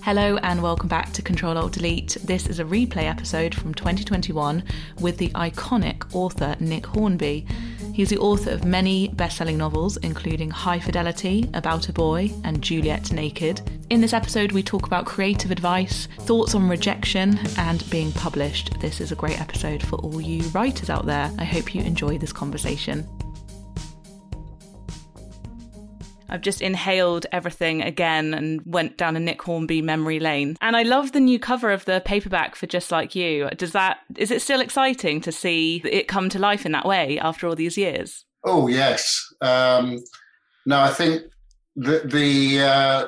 Hello and welcome back to Control Alt Delete. This is a replay episode from 2021 with the iconic author Nick Hornby. He's the author of many best selling novels, including High Fidelity, About a Boy, and Juliet Naked. In this episode, we talk about creative advice, thoughts on rejection, and being published. This is a great episode for all you writers out there. I hope you enjoy this conversation. I've just inhaled everything again and went down a Nick Hornby memory lane. And I love the new cover of the paperback for Just Like You. Does that is it still exciting to see it come to life in that way after all these years? Oh yes. Um, no, I think the the uh,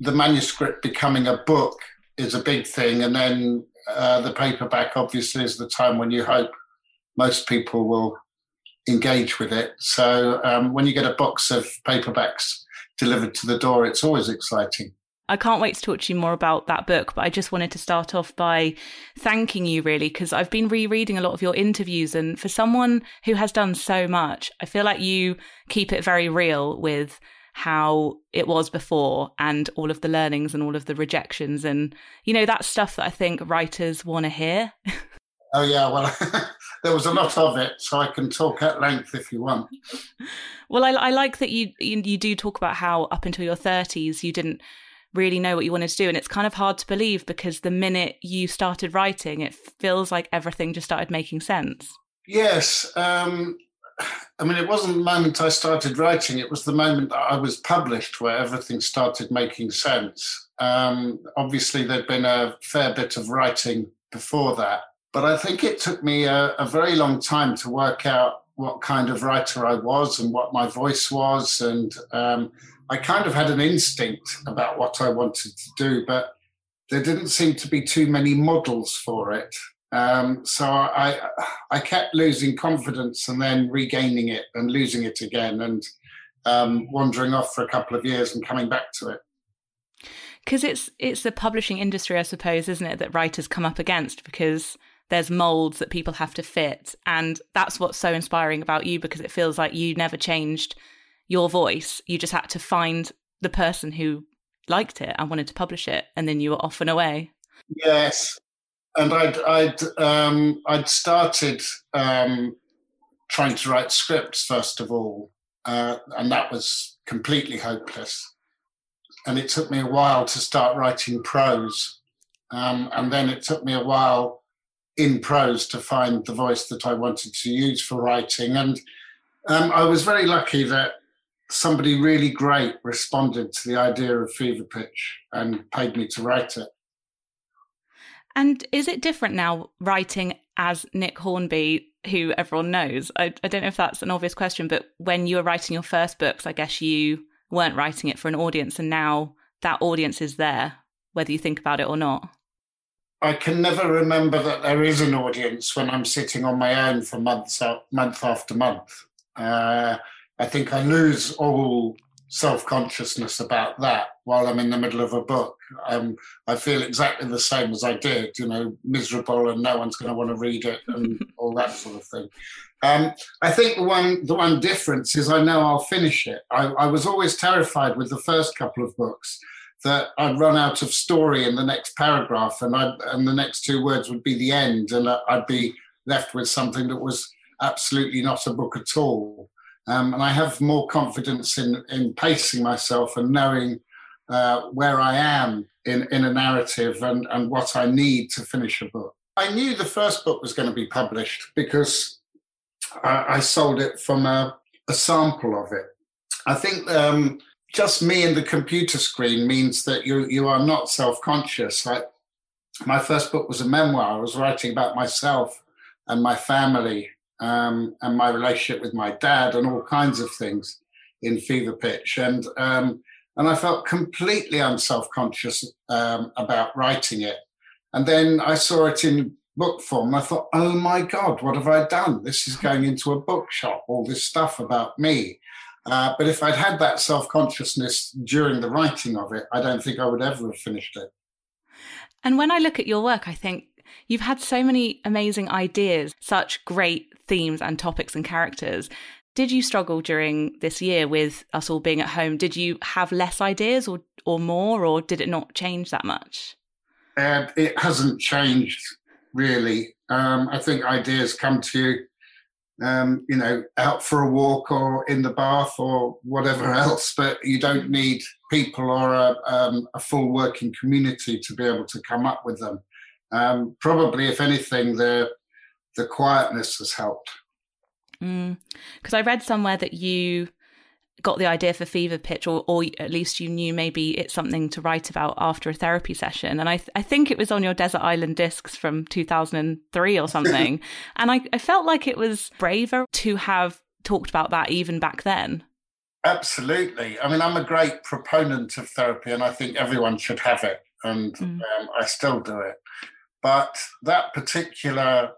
the manuscript becoming a book is a big thing, and then uh, the paperback obviously is the time when you hope most people will engage with it. So um, when you get a box of paperbacks delivered to the door, it's always exciting. I can't wait to talk to you more about that book, but I just wanted to start off by thanking you really because I've been rereading a lot of your interviews and for someone who has done so much, I feel like you keep it very real with how it was before and all of the learnings and all of the rejections and you know that stuff that I think writers want to hear. Oh yeah, well, there was a lot of it, so I can talk at length if you want. Well, I, I like that you, you you do talk about how up until your thirties you didn't really know what you wanted to do, and it's kind of hard to believe because the minute you started writing, it feels like everything just started making sense. Yes, um, I mean, it wasn't the moment I started writing; it was the moment that I was published where everything started making sense. Um, obviously, there'd been a fair bit of writing before that but I think it took me a, a, very long time to work out what kind of writer I was and what my voice was. And um, I kind of had an instinct about what I wanted to do, but there didn't seem to be too many models for it. Um, so I, I kept losing confidence and then regaining it and losing it again and um, wandering off for a couple of years and coming back to it because it's it's the publishing industry, I suppose, isn't it, that writers come up against because there's molds that people have to fit. And that's what's so inspiring about you because it feels like you never changed your voice. You just had to find the person who liked it and wanted to publish it, and then you were off and away. Yes, and I'd I'd um, I'd started um, trying to write scripts first of all, uh, and that was completely hopeless. And it took me a while to start writing prose, um, and then it took me a while in prose to find the voice that I wanted to use for writing. And um, I was very lucky that somebody really great responded to the idea of Fever Pitch and paid me to write it. And is it different now writing as Nick Hornby, who everyone knows? I, I don't know if that's an obvious question, but when you were writing your first books, I guess you weren't writing it for an audience, and now that audience is there, whether you think about it or not. I can never remember that there is an audience when I'm sitting on my own for months, month after month. Uh, I think I lose all self consciousness about that while I'm in the middle of a book. Um, I feel exactly the same as I did, you know, miserable and no one's going to want to read it and all that sort of thing. Um, I think the one the one difference is I know I'll finish it. I, I was always terrified with the first couple of books that I'd run out of story in the next paragraph, and I and the next two words would be the end, and I'd be left with something that was absolutely not a book at all. Um, and I have more confidence in in pacing myself and knowing uh, where I am in in a narrative and and what I need to finish a book. I knew the first book was going to be published because I, I sold it from a, a sample of it. I think um, just me and the computer screen means that you you are not self-conscious. Like my first book was a memoir. I was writing about myself and my family um, and my relationship with my dad and all kinds of things in fever pitch. And um, and I felt completely unself-conscious um, about writing it. And then I saw it in book form. I thought, oh my God, what have I done? This is going into a bookshop, all this stuff about me. Uh, but if I'd had that self consciousness during the writing of it, I don't think I would ever have finished it. And when I look at your work, I think you've had so many amazing ideas, such great themes and topics and characters. Did you struggle during this year with us all being at home? Did you have less ideas or, or more, or did it not change that much? Uh, it hasn't changed really. Um, I think ideas come to you um, you know, out for a walk or in the bath or whatever else, but you don't need people or a, um, a full working community to be able to come up with them. Um, probably, if anything, the the quietness has helped. Because mm. I read somewhere that you got the idea for Fever Pitch, or, or at least you knew maybe it's something to write about after a therapy session. And I, th- I think it was on your Desert Island Discs from 2003 or something. and I, I felt like it was braver to have talked about that even back then. Absolutely. I mean, I'm a great proponent of therapy, and I think everyone should have it. And mm. um, I still do it. But that particular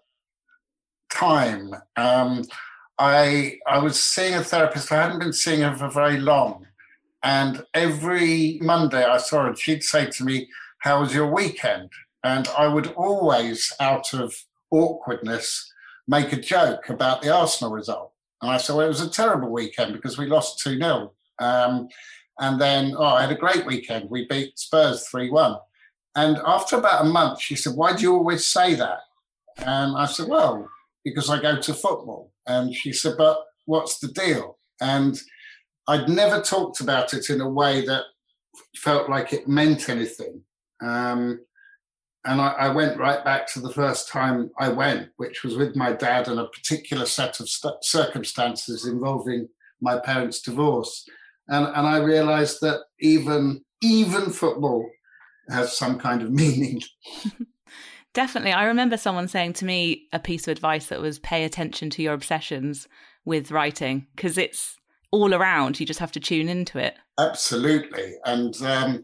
time, um, I I was seeing a therapist. I hadn't been seeing her for very long, and every Monday I saw her. She'd say to me, "How was your weekend?" And I would always, out of awkwardness, make a joke about the Arsenal result. And I said, "Well, it was a terrible weekend because we lost two 0 um, and then, oh, I had a great weekend. We beat Spurs three one. And after about a month, she said, "Why do you always say that?" And I said, "Well, because I go to football." And she said, But what's the deal? And I'd never talked about it in a way that felt like it meant anything. Um, and I, I, went right back to the first time I went, which was with my dad and a particular set of st- circumstances involving my parents' divorce. And, and I realized that even even football has some kind of meaning. Definitely. I remember someone saying to me a piece of advice that was pay attention to your obsessions with writing because it's all around. You just have to tune into it. Absolutely. And um,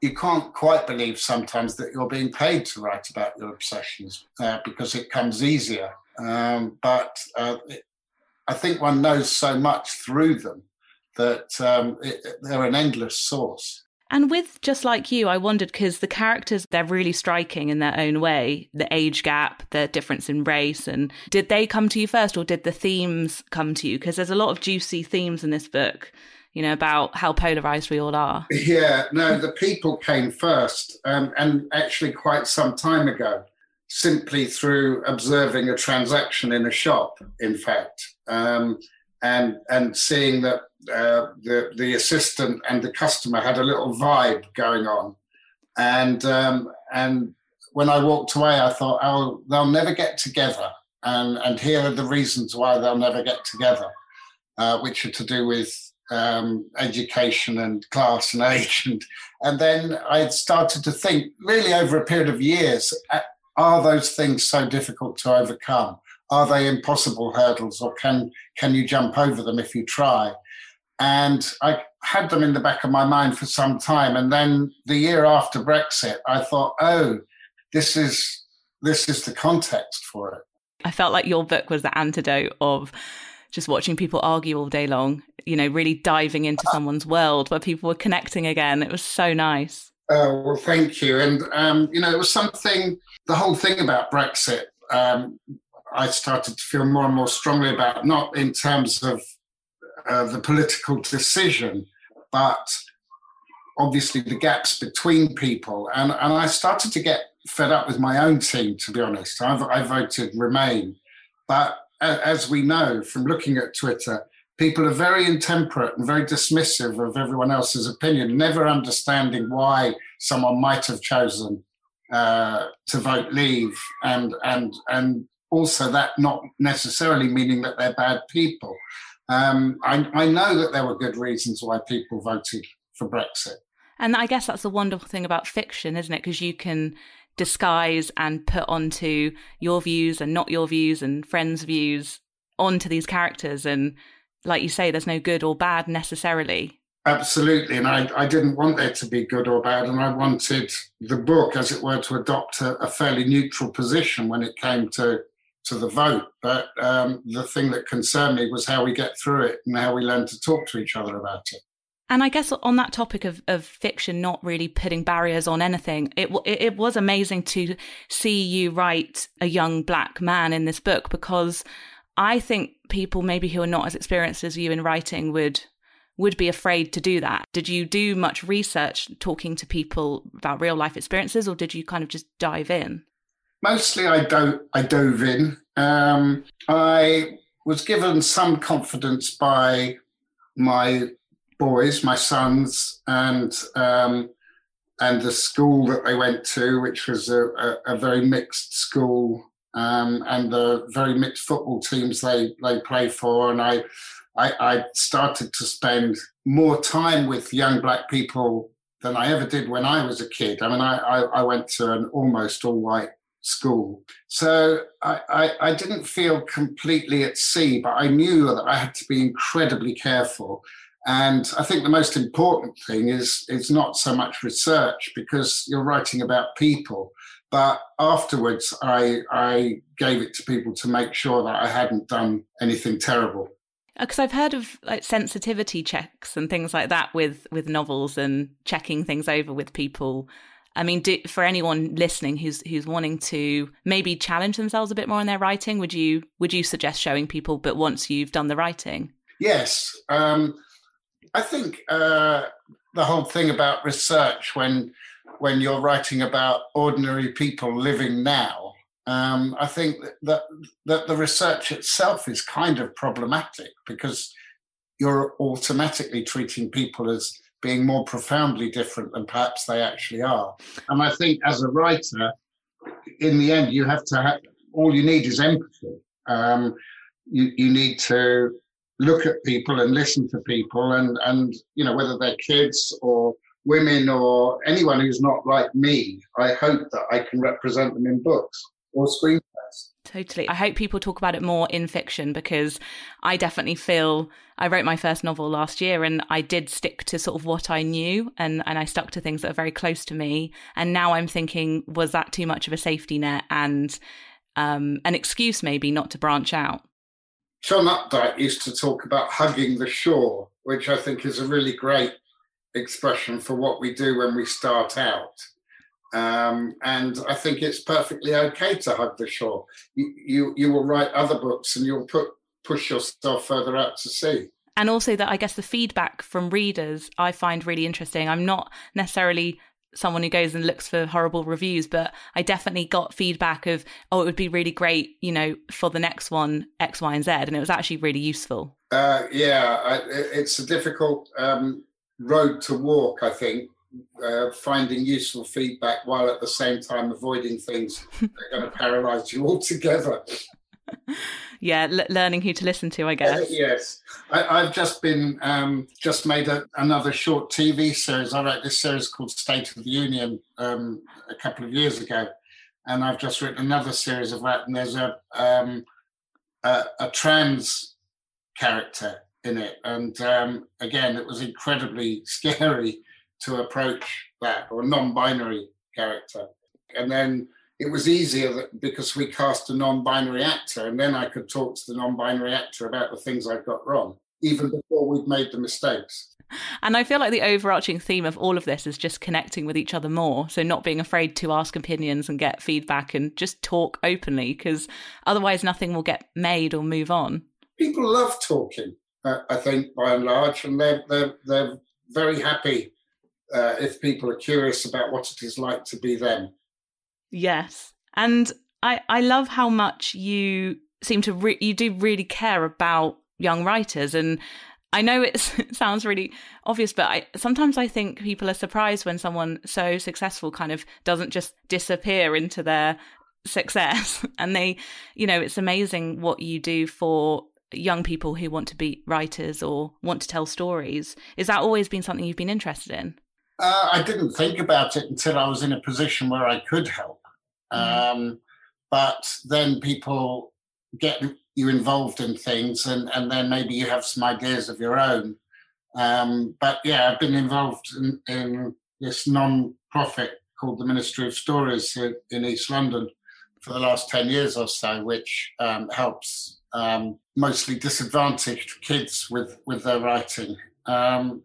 you can't quite believe sometimes that you're being paid to write about your obsessions uh, because it comes easier. Um, but uh, it, I think one knows so much through them that um, it, they're an endless source. And with Just Like You, I wondered because the characters, they're really striking in their own way. The age gap, the difference in race. And did they come to you first or did the themes come to you? Because there's a lot of juicy themes in this book, you know, about how polarized we all are. Yeah, no, the people came first. Um, and actually, quite some time ago, simply through observing a transaction in a shop, in fact. Um, and, and seeing that uh, the the assistant and the customer had a little vibe going on, and um, and when I walked away, I thought, oh, they'll never get together, and and here are the reasons why they'll never get together, uh, which are to do with um, education and class and age, and and then I started to think, really over a period of years, uh, are those things so difficult to overcome? Are they impossible hurdles, or can can you jump over them if you try? And I had them in the back of my mind for some time. And then the year after Brexit, I thought, oh, this is this is the context for it. I felt like your book was the antidote of just watching people argue all day long, you know, really diving into someone's world where people were connecting again. It was so nice. Oh, well, thank you. And, um, you know, it was something, the whole thing about Brexit, um, I started to feel more and more strongly about, not in terms of uh, the political decision, but obviously the gaps between people. And, and I started to get fed up with my own team, to be honest. I've, I voted Remain. But as we know from looking at Twitter, people are very intemperate and very dismissive of everyone else's opinion, never understanding why someone might have chosen uh, to vote Leave, and and and also that not necessarily meaning that they're bad people. Um, I, I know that there were good reasons why people voted for Brexit. And I guess that's the wonderful thing about fiction, isn't it? Because you can disguise and put onto your views and not your views and friends' views onto these characters. And like you say, there's no good or bad necessarily. Absolutely. And I, I didn't want there to be good or bad. And I wanted the book, as it were, to adopt a, a fairly neutral position when it came to to the vote. But um, the thing that concerned me was how we get through it and how we learn to talk to each other about it. And I guess on that topic of, of fiction not really putting barriers on anything, it, it, it was amazing to see you write a young black man in this book because I think people maybe who are not as experienced as you in writing would would be afraid to do that. Did you do much research talking to people about real life experiences, or did you kind of just dive in? Mostly, I dove, I dove in. Um, I was given some confidence by my boys, my sons, and um, and the school that they went to, which was a, a, a very mixed school, um, and the very mixed football teams they they play for, and I I, I started to spend more time with young black people than I ever did when I was a kid. I mean, I, I, I went to an almost all white school. So I, I, I, didn't feel completely at sea, but I knew that I had to be incredibly careful. And I think the most important thing is, is not so much research because you're writing about people. But afterwards, I, I gave it to people to make sure that I hadn't done anything terrible because uh, I've heard of like sensitivity checks and things like that with with novels and checking things over with people. I mean, do, for anyone listening who's who's wanting to maybe challenge themselves a bit more in their writing, would you would you suggest showing people? But once you've done the writing, yes, um, I think uh, the whole thing about research when when you're writing about ordinary people living now um, I think that, that the research itself is kind of problematic because you're automatically treating people as being more profoundly different than perhaps they actually are. And I think as a writer, in the end, you have to have all you need is empathy. Um, you, you need to look at people and listen to people and, and, you know, whether they're kids or women or anyone who's not like me, I hope that I can represent them in books or screenplays. Totally. I hope people talk about it more in fiction because I definitely feel I wrote my first novel last year and I did stick to sort of what I knew and, and I stuck to things that are very close to me. And now I'm thinking, was that too much of a safety net and um, an excuse maybe not to branch out? John Updike used to talk about hugging the shore, which I think is a really great expression for what we do when we start out. Um, and I think it's perfectly okay to hug the shore. You, you, you will write other books and you'll put push yourself further out to sea. And also that I guess the feedback from readers I find really interesting. I'm not necessarily someone who goes and looks for horrible reviews, but I definitely got feedback of, oh, it would be really great, you know, for the next one, X, Y, and Z. And it was actually really useful. Uh, yeah, I, it's a difficult um, road to walk, I think, uh, finding useful feedback while at the same time avoiding things that are going to paralyze you altogether. yeah, l- learning who to listen to, I guess. Uh, yes, I, have just been um, just made a, another short TV series. I wrote this series called State of the Union um, a couple of years ago, and I've just written another series of that. And there's a um, a, a, trans character in it, and um, again, it was incredibly scary to approach that or non-binary character and then it was easier because we cast a non-binary actor and then i could talk to the non-binary actor about the things i got wrong even before we'd made the mistakes and I feel like the overarching theme of all of this is just connecting with each other more. So, not being afraid to ask opinions and get feedback and just talk openly, because otherwise, nothing will get made or move on. People love talking, uh, I think, by and large, and they're, they're, they're very happy uh, if people are curious about what it is like to be them. Yes, and I I love how much you seem to re- you do really care about young writers and. I know it sounds really obvious, but I, sometimes I think people are surprised when someone so successful kind of doesn't just disappear into their success. And they, you know, it's amazing what you do for young people who want to be writers or want to tell stories. Is that always been something you've been interested in? Uh, I didn't think about it until I was in a position where I could help. Mm-hmm. Um, but then people get you involved in things, and, and then maybe you have some ideas of your own. Um, but yeah, I've been involved in, in this non-profit called the Ministry of Stories in East London for the last 10 years or so, which um, helps um, mostly disadvantaged kids with, with their writing. Um,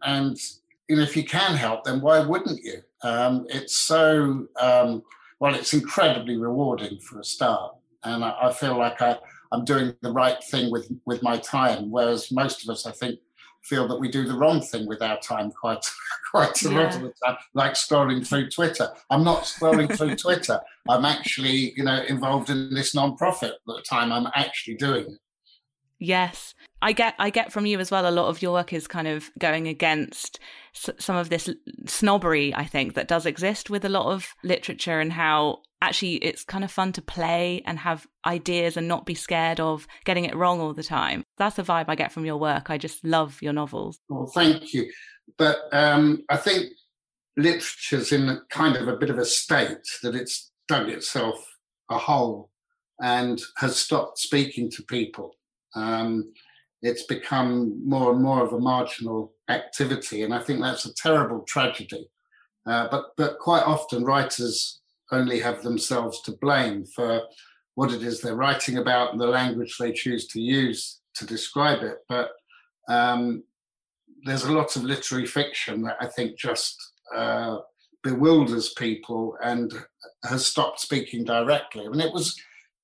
and you know, if you can help, then why wouldn't you? Um, it's so um, well, it's incredibly rewarding for a start, and I, I feel like I, I'm doing the right thing with with my time. Whereas most of us, I think, feel that we do the wrong thing with our time quite quite a yeah. lot of the time, like scrolling through Twitter. I'm not scrolling through Twitter. I'm actually, you know, involved in this non-profit at the time I'm actually doing it. Yes. I get I get from you as well a lot of your work is kind of going against s- some of this snobbery I think that does exist with a lot of literature and how actually it's kind of fun to play and have ideas and not be scared of getting it wrong all the time. That's the vibe I get from your work. I just love your novels. Well, thank you. But um, I think literature's in kind of a bit of a state that it's dug itself a hole and has stopped speaking to people. Um, it's become more and more of a marginal activity, and I think that's a terrible tragedy. Uh, but but quite often writers only have themselves to blame for what it is they're writing about and the language they choose to use to describe it. But um, there's a lot of literary fiction that I think just uh, bewilders people and has stopped speaking directly. I mean, it was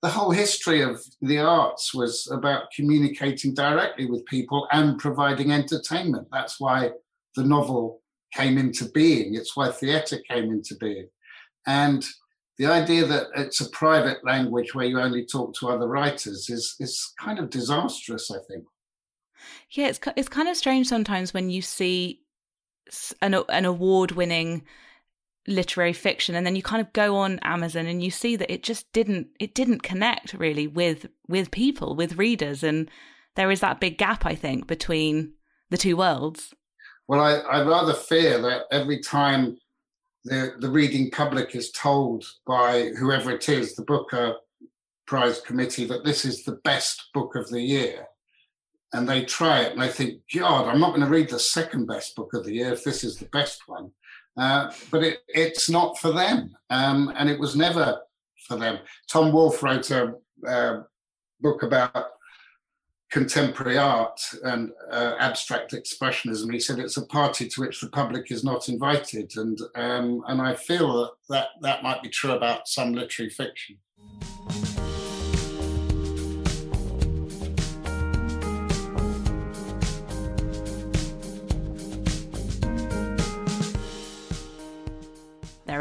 the whole history of the arts was about communicating directly with people and providing entertainment. That's why the novel came into being. It's why theatre came into being. And the idea that it's a private language where you only talk to other writers is is kind of disastrous, I think. Yeah, it's it's kind of strange sometimes when you see an an award winning literary fiction and then you kind of go on Amazon and you see that it just didn't it didn't connect really with with people, with readers and there is that big gap I think between the two worlds. Well, I, I rather fear that every time the, the reading public is told by whoever it is, the Booker uh, Prize Committee, that this is the best book of the year. And they try it and they think, God, I'm not going to read the second best book of the year if this is the best one. Uh, but it, it's not for them. Um, and it was never for them. Tom Wolfe wrote a, a book about contemporary art and uh, abstract expressionism. He said it's a party to which the public is not invited, and um, and I feel that, that that might be true about some literary fiction.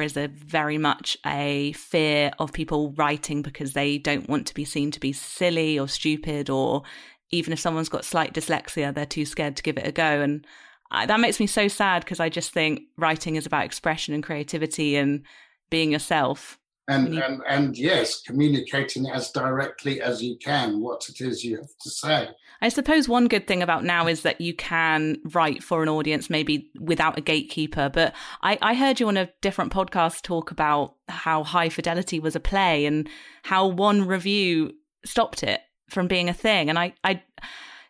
Is a very much a fear of people writing because they don't want to be seen to be silly or stupid or even if someone's got slight dyslexia, they're too scared to give it a go. And I, that makes me so sad because I just think writing is about expression and creativity and being yourself. And, you... and and yes, communicating as directly as you can what it is you have to say. I suppose one good thing about now is that you can write for an audience maybe without a gatekeeper. But I, I heard you on a different podcast talk about how High Fidelity was a play and how one review stopped it from being a thing. And I, I,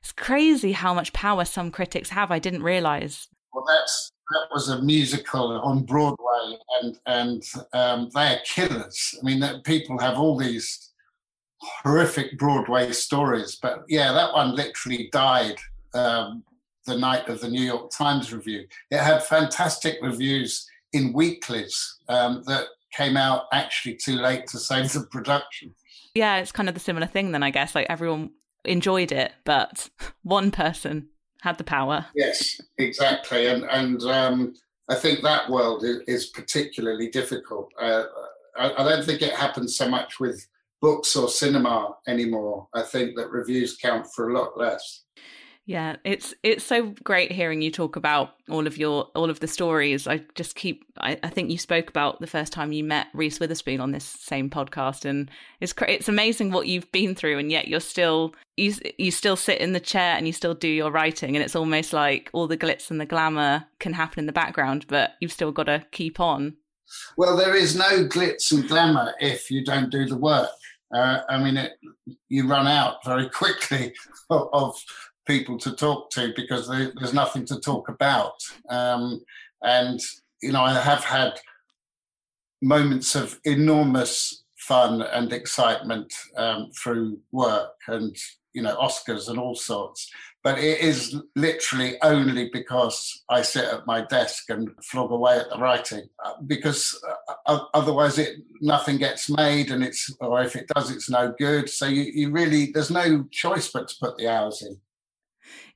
it's crazy how much power some critics have. I didn't realize. Well, that's that was a musical on Broadway, and and um, they're killers. I mean, that people have all these horrific Broadway stories, but yeah, that one literally died um, the night of the New York Times review. It had fantastic reviews in weeklies um, that came out actually too late to save the production yeah, it's kind of the similar thing then, I guess. Like everyone enjoyed it, but one person had the power. Yes, exactly. And and um, I think that world is particularly difficult. Uh, I, I don't think it happens so much with books or cinema anymore. I think that reviews count for a lot less. Yeah, it's it's so great hearing you talk about all of your all of the stories. I just keep. I, I think you spoke about the first time you met Reese Witherspoon on this same podcast, and it's it's amazing what you've been through, and yet you're still you you still sit in the chair and you still do your writing, and it's almost like all the glitz and the glamour can happen in the background, but you've still got to keep on. Well, there is no glitz and glamour if you don't do the work. Uh, I mean, it, you run out very quickly of, of people to talk to because there's nothing to talk about. Um, and, you know, I have had moments of enormous fun and excitement um, through work and, you know, Oscars and all sorts. But it is literally only because I sit at my desk and flog away at the writing, uh, because uh, otherwise it nothing gets made, and it's or if it does, it's no good. So you, you really there's no choice but to put the hours in.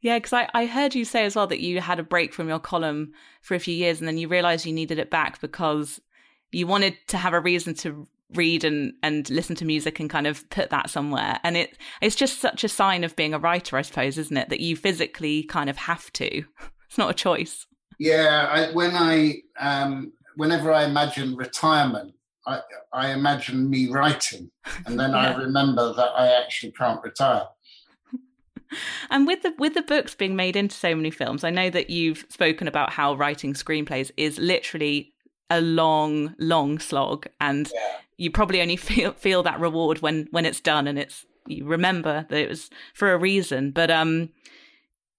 Yeah, because I, I heard you say as well that you had a break from your column for a few years and then you realized you needed it back because you wanted to have a reason to read and, and listen to music and kind of put that somewhere. And it it's just such a sign of being a writer, I suppose, isn't it? That you physically kind of have to. It's not a choice. Yeah, I, when I um, whenever I imagine retirement, I, I imagine me writing, and then yeah. I remember that I actually can't retire. and with the with the books being made into so many films, I know that you've spoken about how writing screenplays is literally a long, long slog, and yeah. you probably only feel feel that reward when when it's done and it's you remember that it was for a reason. But um,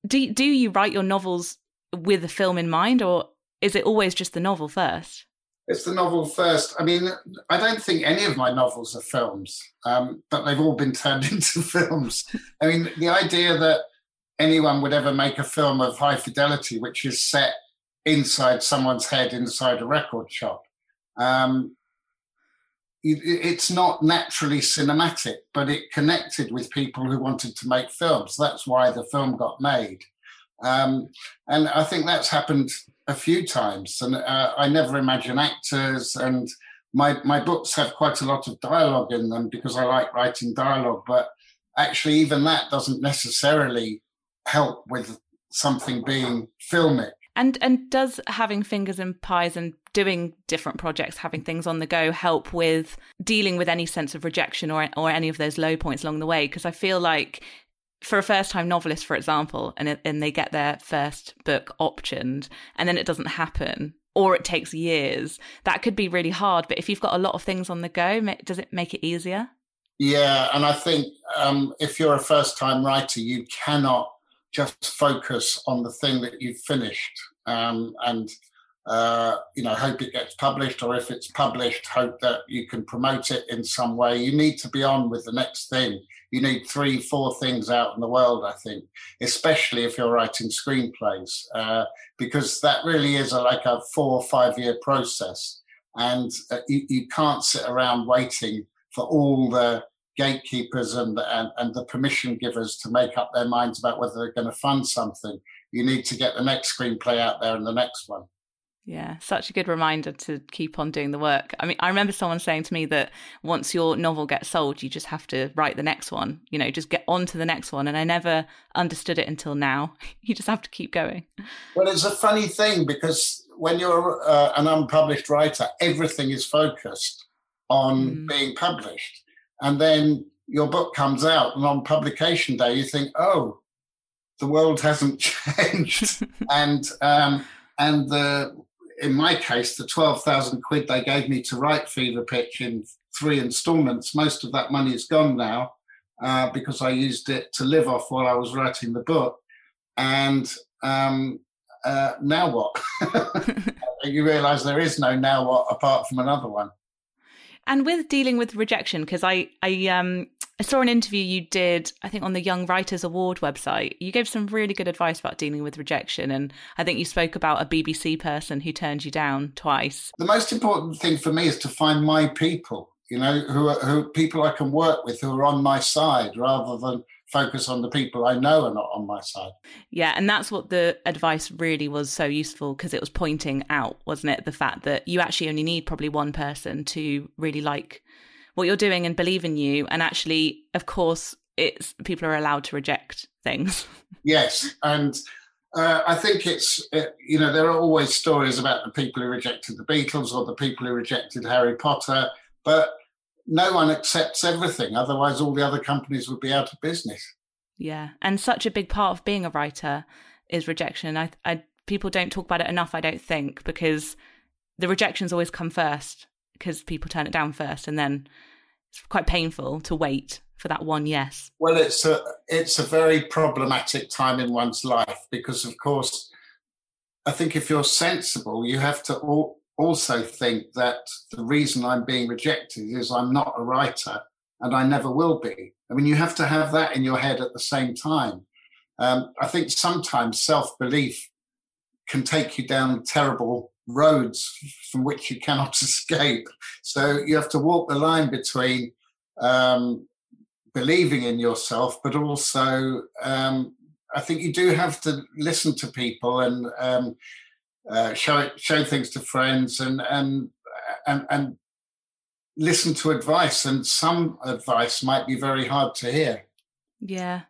do do you write your novels with a film in mind, or is it always just the novel first? It's the novel first. I mean, I don't think any of my novels are films, um, but they've all been turned into films. I mean, the idea that anyone would ever make a film of high fidelity, which is set inside someone's head inside a record shop. Um, it, it's not naturally cinematic, but it connected with people who wanted to make films. That's why the film got made. Um, and I think that's happened a few times. And uh, I never imagine actors. And my my books have quite a lot of dialogue in them because I like writing dialogue. But actually, even that doesn't necessarily help with something being filmic. And and does having fingers in pies and doing different projects, having things on the go, help with dealing with any sense of rejection or or any of those low points along the way? Because I feel like for a first time novelist, for example, and it, and they get their first book optioned, and then it doesn't happen, or it takes years, that could be really hard. But if you've got a lot of things on the go, does it make it easier? Yeah, and I think um, if you're a first time writer, you cannot just focus on the thing that you've finished um, and uh, you know hope it gets published or if it's published hope that you can promote it in some way you need to be on with the next thing you need three four things out in the world i think especially if you're writing screenplays uh, because that really is a, like a four or five year process and uh, you, you can't sit around waiting for all the gatekeepers and, and, and the permission givers to make up their minds about whether they're going to fund something. You need to get the next screenplay out there and the next one. Yeah, such a good reminder to keep on doing the work. I mean, I remember someone saying to me that once your novel gets sold, you just have to write the next one, you know, just get on to the next one. And I never understood it until now. You just have to keep going. Well, it's a funny thing because when you're uh, an unpublished writer, everything is focused on mm. being published and then your book comes out, and on publication day, you think, oh, the world hasn't changed, and um, and the in my case, the twelve thousand quid they gave me to write Fever Pitch in three instalments, most of that money is gone now uh, because I used it to live off while I was writing the book, and um, uh, now what? you realise there is no now what apart from another one. And with dealing with rejection, because I I um I saw an interview you did, I think on the Young Writers Award website. You gave some really good advice about dealing with rejection, and I think you spoke about a BBC person who turned you down twice. The most important thing for me is to find my people. You know, who are, who people I can work with who are on my side, rather than focus on the people I know are not on my side. Yeah, and that's what the advice really was so useful because it was pointing out, wasn't it, the fact that you actually only need probably one person to really like what you're doing and believe in you and actually of course it's people are allowed to reject things. Yes, and uh, I think it's uh, you know there are always stories about the people who rejected the Beatles or the people who rejected Harry Potter, but no one accepts everything. Otherwise, all the other companies would be out of business. Yeah, and such a big part of being a writer is rejection. I, I people don't talk about it enough. I don't think because the rejections always come first because people turn it down first, and then it's quite painful to wait for that one yes. Well, it's a it's a very problematic time in one's life because, of course, I think if you're sensible, you have to all, also think that the reason I'm being rejected is I'm not a writer and I never will be. I mean, you have to have that in your head at the same time. Um, I think sometimes self belief can take you down terrible roads from which you cannot escape. So you have to walk the line between um, believing in yourself, but also um, I think you do have to listen to people and um, uh, show show things to friends and and and and listen to advice. And some advice might be very hard to hear. Yeah.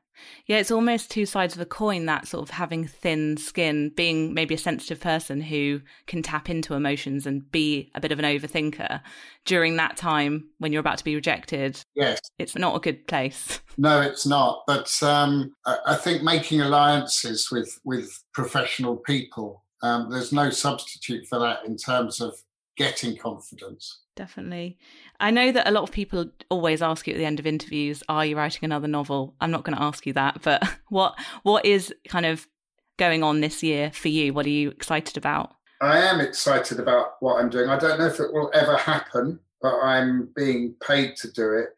Yeah, it's almost two sides of a coin that sort of having thin skin, being maybe a sensitive person who can tap into emotions and be a bit of an overthinker during that time when you're about to be rejected. Yes. It's not a good place. No, it's not. But um, I think making alliances with, with professional people, um, there's no substitute for that in terms of getting confidence. Definitely. I know that a lot of people always ask you at the end of interviews, "Are you writing another novel?" I'm not going to ask you that, but what what is kind of going on this year for you? What are you excited about? I am excited about what I'm doing. I don't know if it will ever happen, but I'm being paid to do it.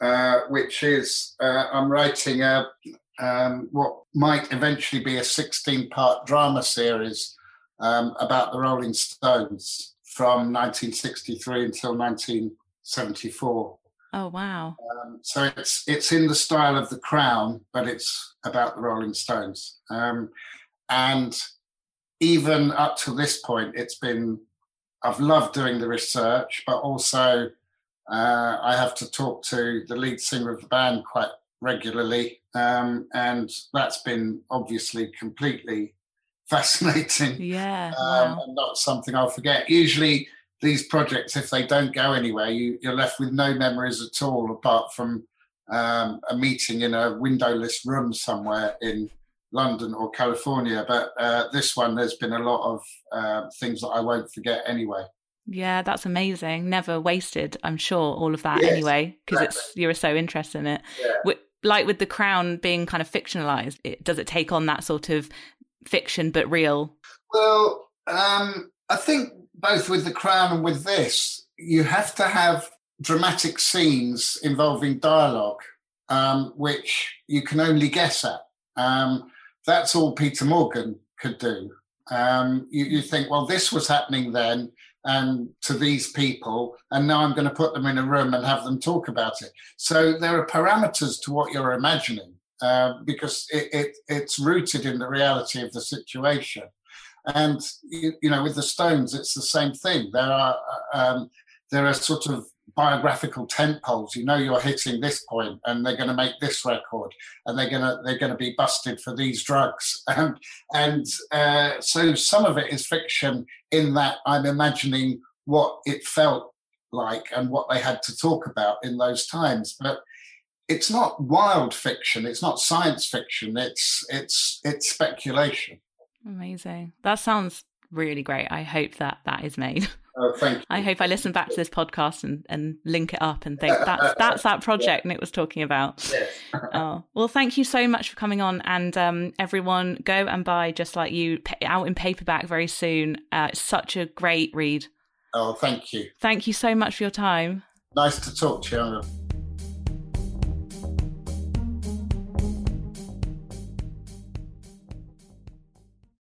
Uh, which is uh, I'm writing a um, what might eventually be a 16 part drama series um, about the Rolling Stones from 1963 until 1974. Oh wow! Um, so it's it's in the style of The Crown, but it's about the Rolling Stones. Um, and even up to this point, it's been I've loved doing the research, but also uh, I have to talk to the lead singer of the band quite regularly, um, and that's been obviously completely fascinating. Yeah. Um, wow. And not something I'll forget. Usually, these projects, if they don't go anywhere, you, are left with no memories at all apart from um, a meeting in a windowless room somewhere in London or California. But uh, this one, there's been a lot of uh, things that I won't forget anyway. Yeah, that's amazing. Never wasted, I'm sure, all of that yes, anyway, because exactly. it's you're so interested in it. Yeah. like with the crown being kind of fictionalized, it, does it take on that sort of fiction but real? Well, um, I think both with The Crown and with this, you have to have dramatic scenes involving dialogue, um, which you can only guess at. Um, that's all Peter Morgan could do. Um, you, you, think, well, this was happening then and to these people, and now I'm going to put them in a room and have them talk about it. So there are parameters to what you're imagining. Um, because it, it, it's rooted in the reality of the situation. And you, you, know, with the Stones, it's the same thing. There are um, there are sort of biographical tent poles. You know, you're hitting this point, and they're going to make this record, and they're going to they're going to be busted for these drugs, and and uh, so some of it is fiction in that I'm imagining what it felt like and what they had to talk about in those times, but it's not wild fiction it's not science fiction it's it's it's speculation. Amazing. That sounds really great. I hope that that is made. Oh thank you. I hope i listen back to this podcast and and link it up and think that's that's that project yeah. nick was talking about. Yes. oh well thank you so much for coming on and um, everyone go and buy just like you out in paperback very soon. Uh, it's such a great read. Oh thank you. Thank you so much for your time. Nice to talk to you